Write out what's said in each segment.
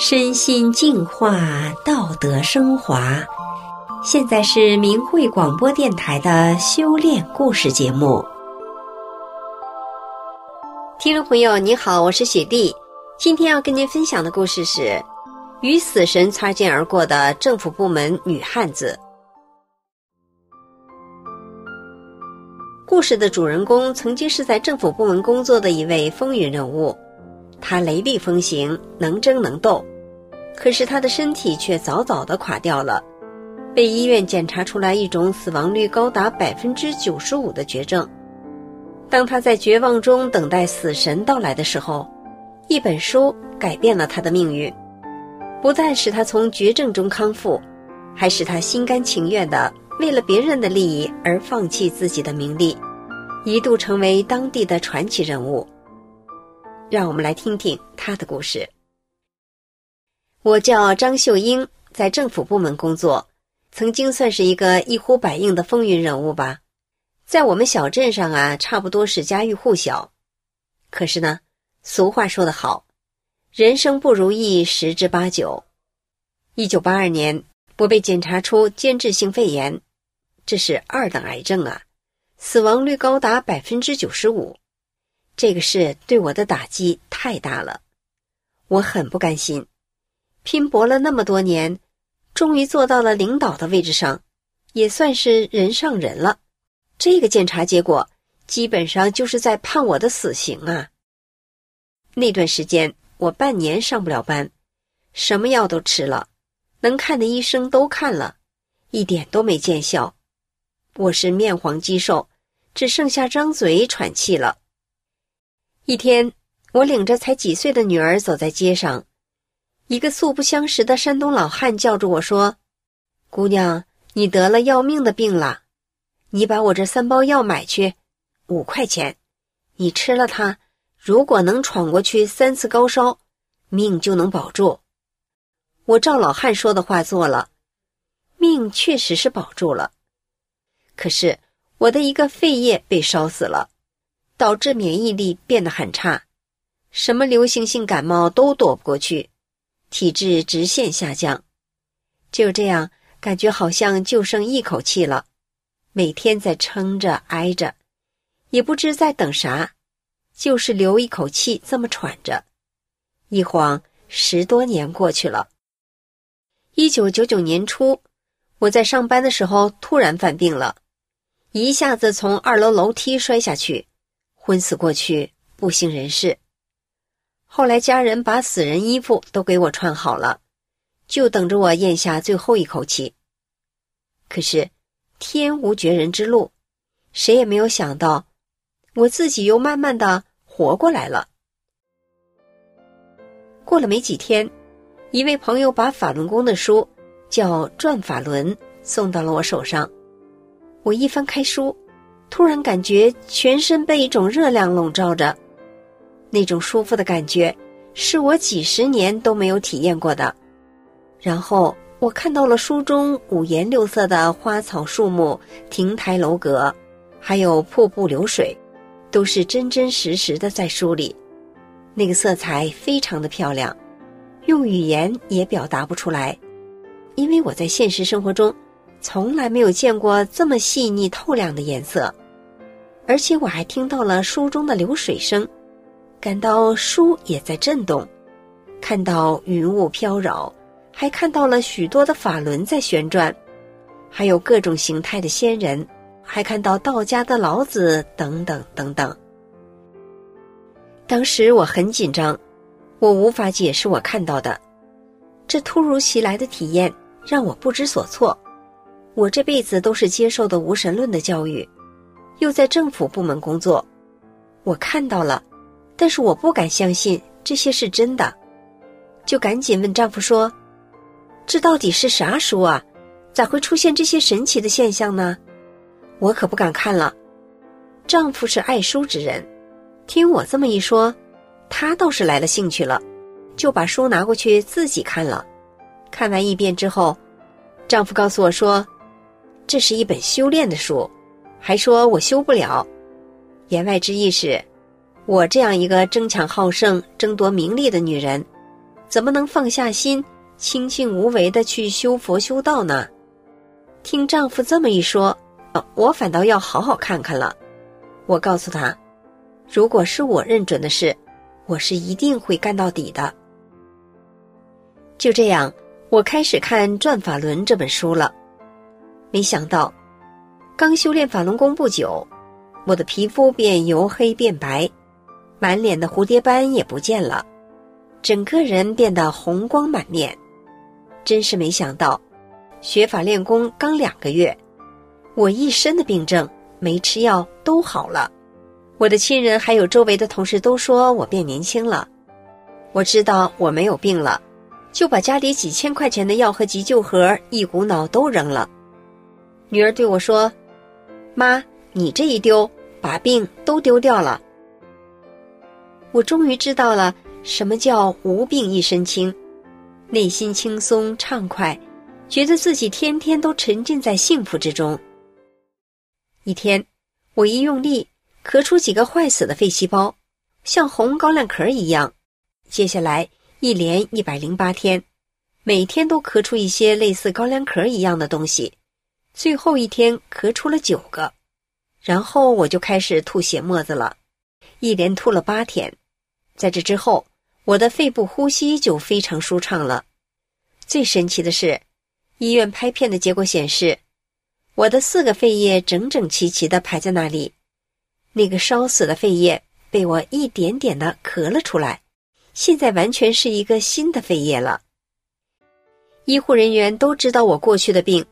身心净化，道德升华。现在是明慧广播电台的修炼故事节目。听众朋友，你好，我是雪莉。今天要跟您分享的故事是与死神擦肩而过的政府部门女汉子。故事的主人公曾经是在政府部门工作的一位风云人物。他雷厉风行，能争能斗，可是他的身体却早早的垮掉了，被医院检查出来一种死亡率高达百分之九十五的绝症。当他在绝望中等待死神到来的时候，一本书改变了他的命运，不但使他从绝症中康复，还使他心甘情愿地为了别人的利益而放弃自己的名利，一度成为当地的传奇人物。让我们来听听他的故事。我叫张秀英，在政府部门工作，曾经算是一个一呼百应的风云人物吧。在我们小镇上啊，差不多是家喻户晓。可是呢，俗话说得好，人生不如意十之八九。一九八二年，我被检查出间质性肺炎，这是二等癌症啊，死亡率高达百分之九十五。这个事对我的打击太大了，我很不甘心，拼搏了那么多年，终于做到了领导的位置上，也算是人上人了。这个检查结果基本上就是在判我的死刑啊！那段时间我半年上不了班，什么药都吃了，能看的医生都看了，一点都没见效。我是面黄肌瘦，只剩下张嘴喘气了。一天，我领着才几岁的女儿走在街上，一个素不相识的山东老汉叫住我说：“姑娘，你得了要命的病了，你把我这三包药买去，五块钱，你吃了它，如果能闯过去三次高烧，命就能保住。”我照老汉说的话做了，命确实是保住了，可是我的一个肺叶被烧死了。导致免疫力变得很差，什么流行性感冒都躲不过去，体质直线下降。就这样，感觉好像就剩一口气了，每天在撑着挨着，也不知在等啥，就是留一口气这么喘着。一晃十多年过去了。一九九九年初，我在上班的时候突然犯病了，一下子从二楼楼梯摔下去。昏死过去，不省人事。后来家人把死人衣服都给我穿好了，就等着我咽下最后一口气。可是天无绝人之路，谁也没有想到，我自己又慢慢的活过来了。过了没几天，一位朋友把法轮功的书叫《转法轮》送到了我手上，我一翻开书。突然感觉全身被一种热量笼罩着，那种舒服的感觉是我几十年都没有体验过的。然后我看到了书中五颜六色的花草树木、亭台楼阁，还有瀑布流水，都是真真实实的在书里。那个色彩非常的漂亮，用语言也表达不出来，因为我在现实生活中。从来没有见过这么细腻透亮的颜色，而且我还听到了书中的流水声，感到书也在震动，看到云雾飘扰，还看到了许多的法轮在旋转，还有各种形态的仙人，还看到道家的老子等等等等。当时我很紧张，我无法解释我看到的，这突如其来的体验让我不知所措。我这辈子都是接受的无神论的教育，又在政府部门工作，我看到了，但是我不敢相信这些是真的，就赶紧问丈夫说：“这到底是啥书啊？咋会出现这些神奇的现象呢？我可不敢看了。”丈夫是爱书之人，听我这么一说，他倒是来了兴趣了，就把书拿过去自己看了。看完一遍之后，丈夫告诉我说。这是一本修炼的书，还说我修不了。言外之意是，我这样一个争强好胜、争夺名利的女人，怎么能放下心，清静无为的去修佛修道呢？听丈夫这么一说，我反倒要好好看看了。我告诉他，如果是我认准的事，我是一定会干到底的。就这样，我开始看《转法轮》这本书了。没想到，刚修炼法轮功不久，我的皮肤便由黑变白，满脸的蝴蝶斑也不见了，整个人变得红光满面。真是没想到，学法练功刚两个月，我一身的病症没吃药都好了。我的亲人还有周围的同事都说我变年轻了。我知道我没有病了，就把家里几千块钱的药和急救盒一股脑都扔了。女儿对我说：“妈，你这一丢，把病都丢掉了。”我终于知道了什么叫无病一身轻，内心轻松畅快，觉得自己天天都沉浸在幸福之中。一天，我一用力，咳出几个坏死的肺细胞，像红高粱壳一样。接下来一连一百零八天，每天都咳出一些类似高粱壳一样的东西。最后一天咳出了九个，然后我就开始吐血沫子了，一连吐了八天。在这之后，我的肺部呼吸就非常舒畅了。最神奇的是，医院拍片的结果显示，我的四个肺叶整整齐齐地排在那里，那个烧死的肺叶被我一点点地咳了出来，现在完全是一个新的肺叶了。医护人员都知道我过去的病。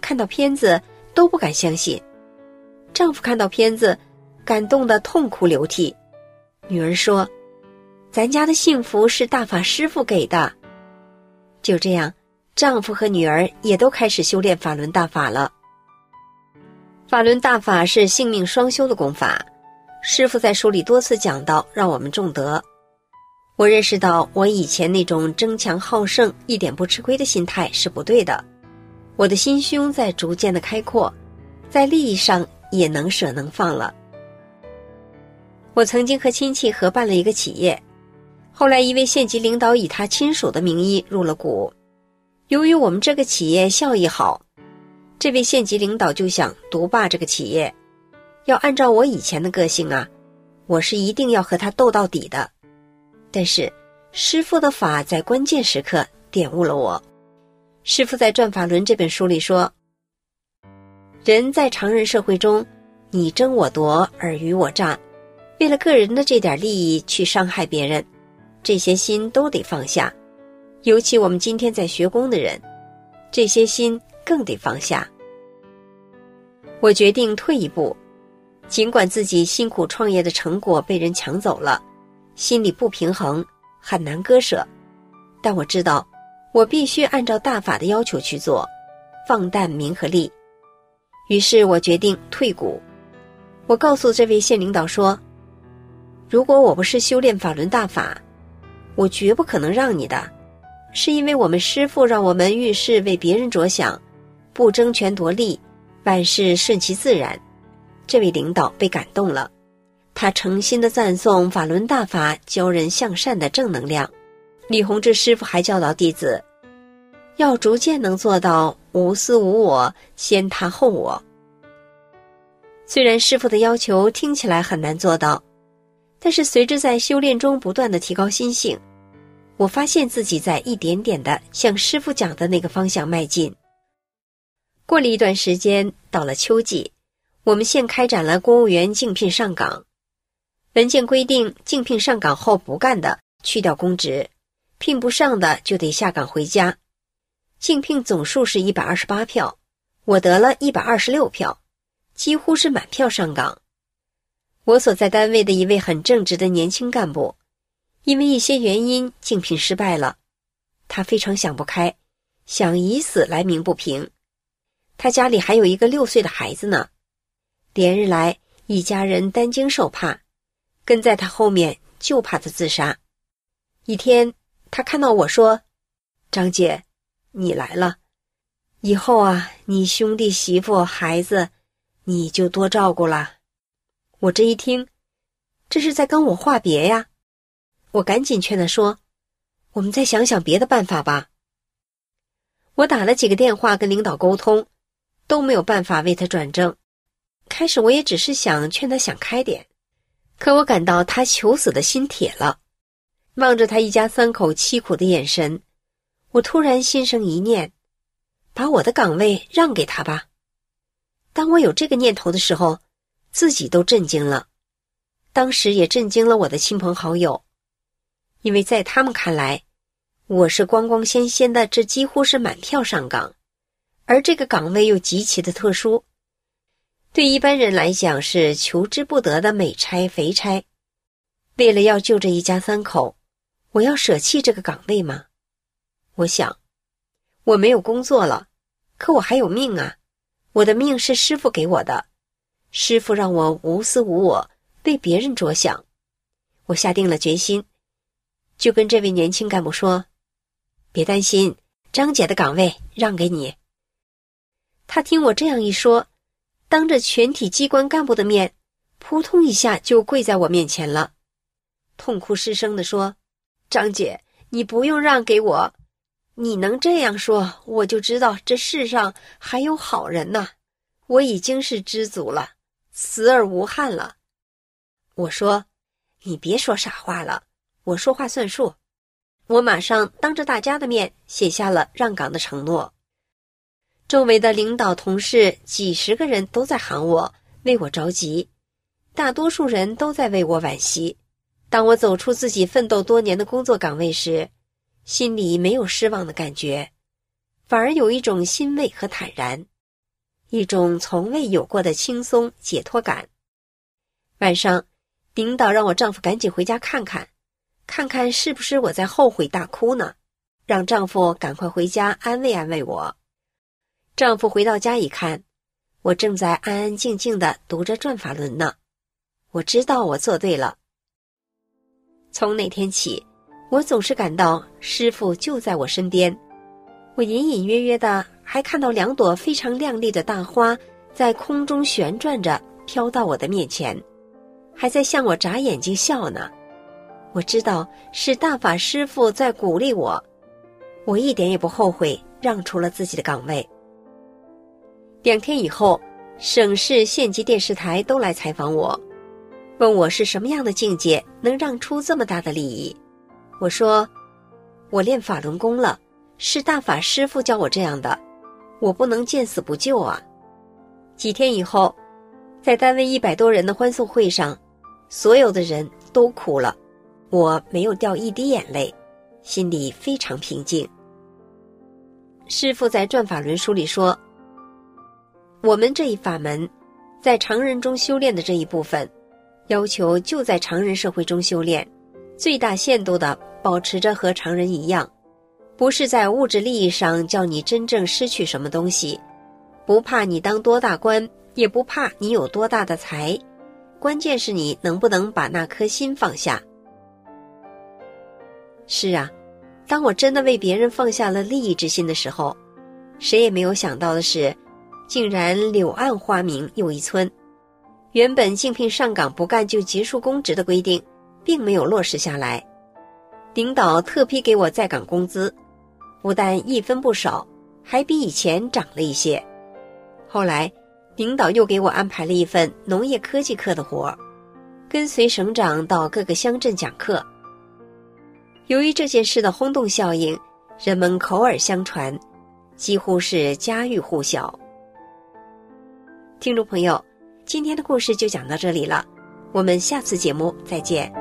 看到片子都不敢相信，丈夫看到片子，感动的痛哭流涕。女儿说：“咱家的幸福是大法师父给的。”就这样，丈夫和女儿也都开始修炼法轮大法了。法轮大法是性命双修的功法，师傅在书里多次讲到，让我们重德。我认识到，我以前那种争强好胜、一点不吃亏的心态是不对的。我的心胸在逐渐的开阔，在利益上也能舍能放了。我曾经和亲戚合办了一个企业，后来一位县级领导以他亲属的名义入了股。由于我们这个企业效益好，这位县级领导就想独霸这个企业。要按照我以前的个性啊，我是一定要和他斗到底的。但是师傅的法在关键时刻点悟了我。师父在《转法轮》这本书里说：“人在常人社会中，你争我夺，尔虞我诈，为了个人的这点利益去伤害别人，这些心都得放下。尤其我们今天在学功的人，这些心更得放下。”我决定退一步，尽管自己辛苦创业的成果被人抢走了，心里不平衡，很难割舍，但我知道。我必须按照大法的要求去做，放淡名和利。于是我决定退股。我告诉这位县领导说：“如果我不是修炼法轮大法，我绝不可能让你的。是因为我们师父让我们遇事为别人着想，不争权夺利，万事顺其自然。”这位领导被感动了，他诚心的赞颂法轮大法教人向善的正能量。李洪志师傅还教导弟子，要逐渐能做到无私无我，先他后我。虽然师傅的要求听起来很难做到，但是随着在修炼中不断的提高心性，我发现自己在一点点的向师傅讲的那个方向迈进。过了一段时间，到了秋季，我们县开展了公务员竞聘上岗，文件规定，竞聘上岗后不干的，去掉公职。聘不上的就得下岗回家，竞聘总数是一百二十八票，我得了一百二十六票，几乎是满票上岗。我所在单位的一位很正直的年轻干部，因为一些原因竞聘失败了，他非常想不开，想以死来鸣不平。他家里还有一个六岁的孩子呢，连日来一家人担惊受怕，跟在他后面就怕他自杀。一天。他看到我说：“张姐，你来了，以后啊，你兄弟媳妇孩子，你就多照顾了。”我这一听，这是在跟我话别呀！我赶紧劝他说：“我们再想想别的办法吧。我打了几个电话跟领导沟通，都没有办法为他转正。开始我也只是想劝他想开点，可我感到他求死的心铁了。望着他一家三口凄苦的眼神，我突然心生一念：把我的岗位让给他吧。当我有这个念头的时候，自己都震惊了，当时也震惊了我的亲朋好友，因为在他们看来，我是光光鲜鲜的，这几乎是满票上岗，而这个岗位又极其的特殊，对一般人来讲是求之不得的美差肥差。为了要救这一家三口，我要舍弃这个岗位吗？我想，我没有工作了，可我还有命啊！我的命是师傅给我的，师傅让我无私无我，为别人着想。我下定了决心，就跟这位年轻干部说：“别担心，张姐的岗位让给你。”他听我这样一说，当着全体机关干部的面，扑通一下就跪在我面前了，痛哭失声地说：“张姐，你不用让给我。”你能这样说，我就知道这世上还有好人呐。我已经是知足了，死而无憾了。我说，你别说傻话了，我说话算数。我马上当着大家的面写下了让岗的承诺。周围的领导同事几十个人都在喊我，为我着急，大多数人都在为我惋惜。当我走出自己奋斗多年的工作岗位时，心里没有失望的感觉，反而有一种欣慰和坦然，一种从未有过的轻松解脱感。晚上，领导让我丈夫赶紧回家看看，看看是不是我在后悔大哭呢？让丈夫赶快回家安慰安慰我。丈夫回到家一看，我正在安安静静的读着《转法轮》呢。我知道我做对了。从那天起。我总是感到师傅就在我身边，我隐隐约约的还看到两朵非常亮丽的大花在空中旋转着飘到我的面前，还在向我眨眼睛笑呢。我知道是大法师傅在鼓励我，我一点也不后悔让出了自己的岗位。两天以后，省市县级电视台都来采访我，问我是什么样的境界能让出这么大的利益。我说，我练法轮功了，是大法师父教我这样的，我不能见死不救啊！几天以后，在单位一百多人的欢送会上，所有的人都哭了，我没有掉一滴眼泪，心里非常平静。师父在《转法轮》书里说，我们这一法门，在常人中修炼的这一部分，要求就在常人社会中修炼，最大限度的。保持着和常人一样，不是在物质利益上叫你真正失去什么东西，不怕你当多大官，也不怕你有多大的财，关键是你能不能把那颗心放下。是啊，当我真的为别人放下了利益之心的时候，谁也没有想到的是，竟然柳暗花明又一村。原本竞聘上岗不干就结束公职的规定，并没有落实下来。领导特批给我在岗工资，不但一分不少，还比以前涨了一些。后来，领导又给我安排了一份农业科技课的活儿，跟随省长到各个乡镇讲课。由于这件事的轰动效应，人们口耳相传，几乎是家喻户晓。听众朋友，今天的故事就讲到这里了，我们下次节目再见。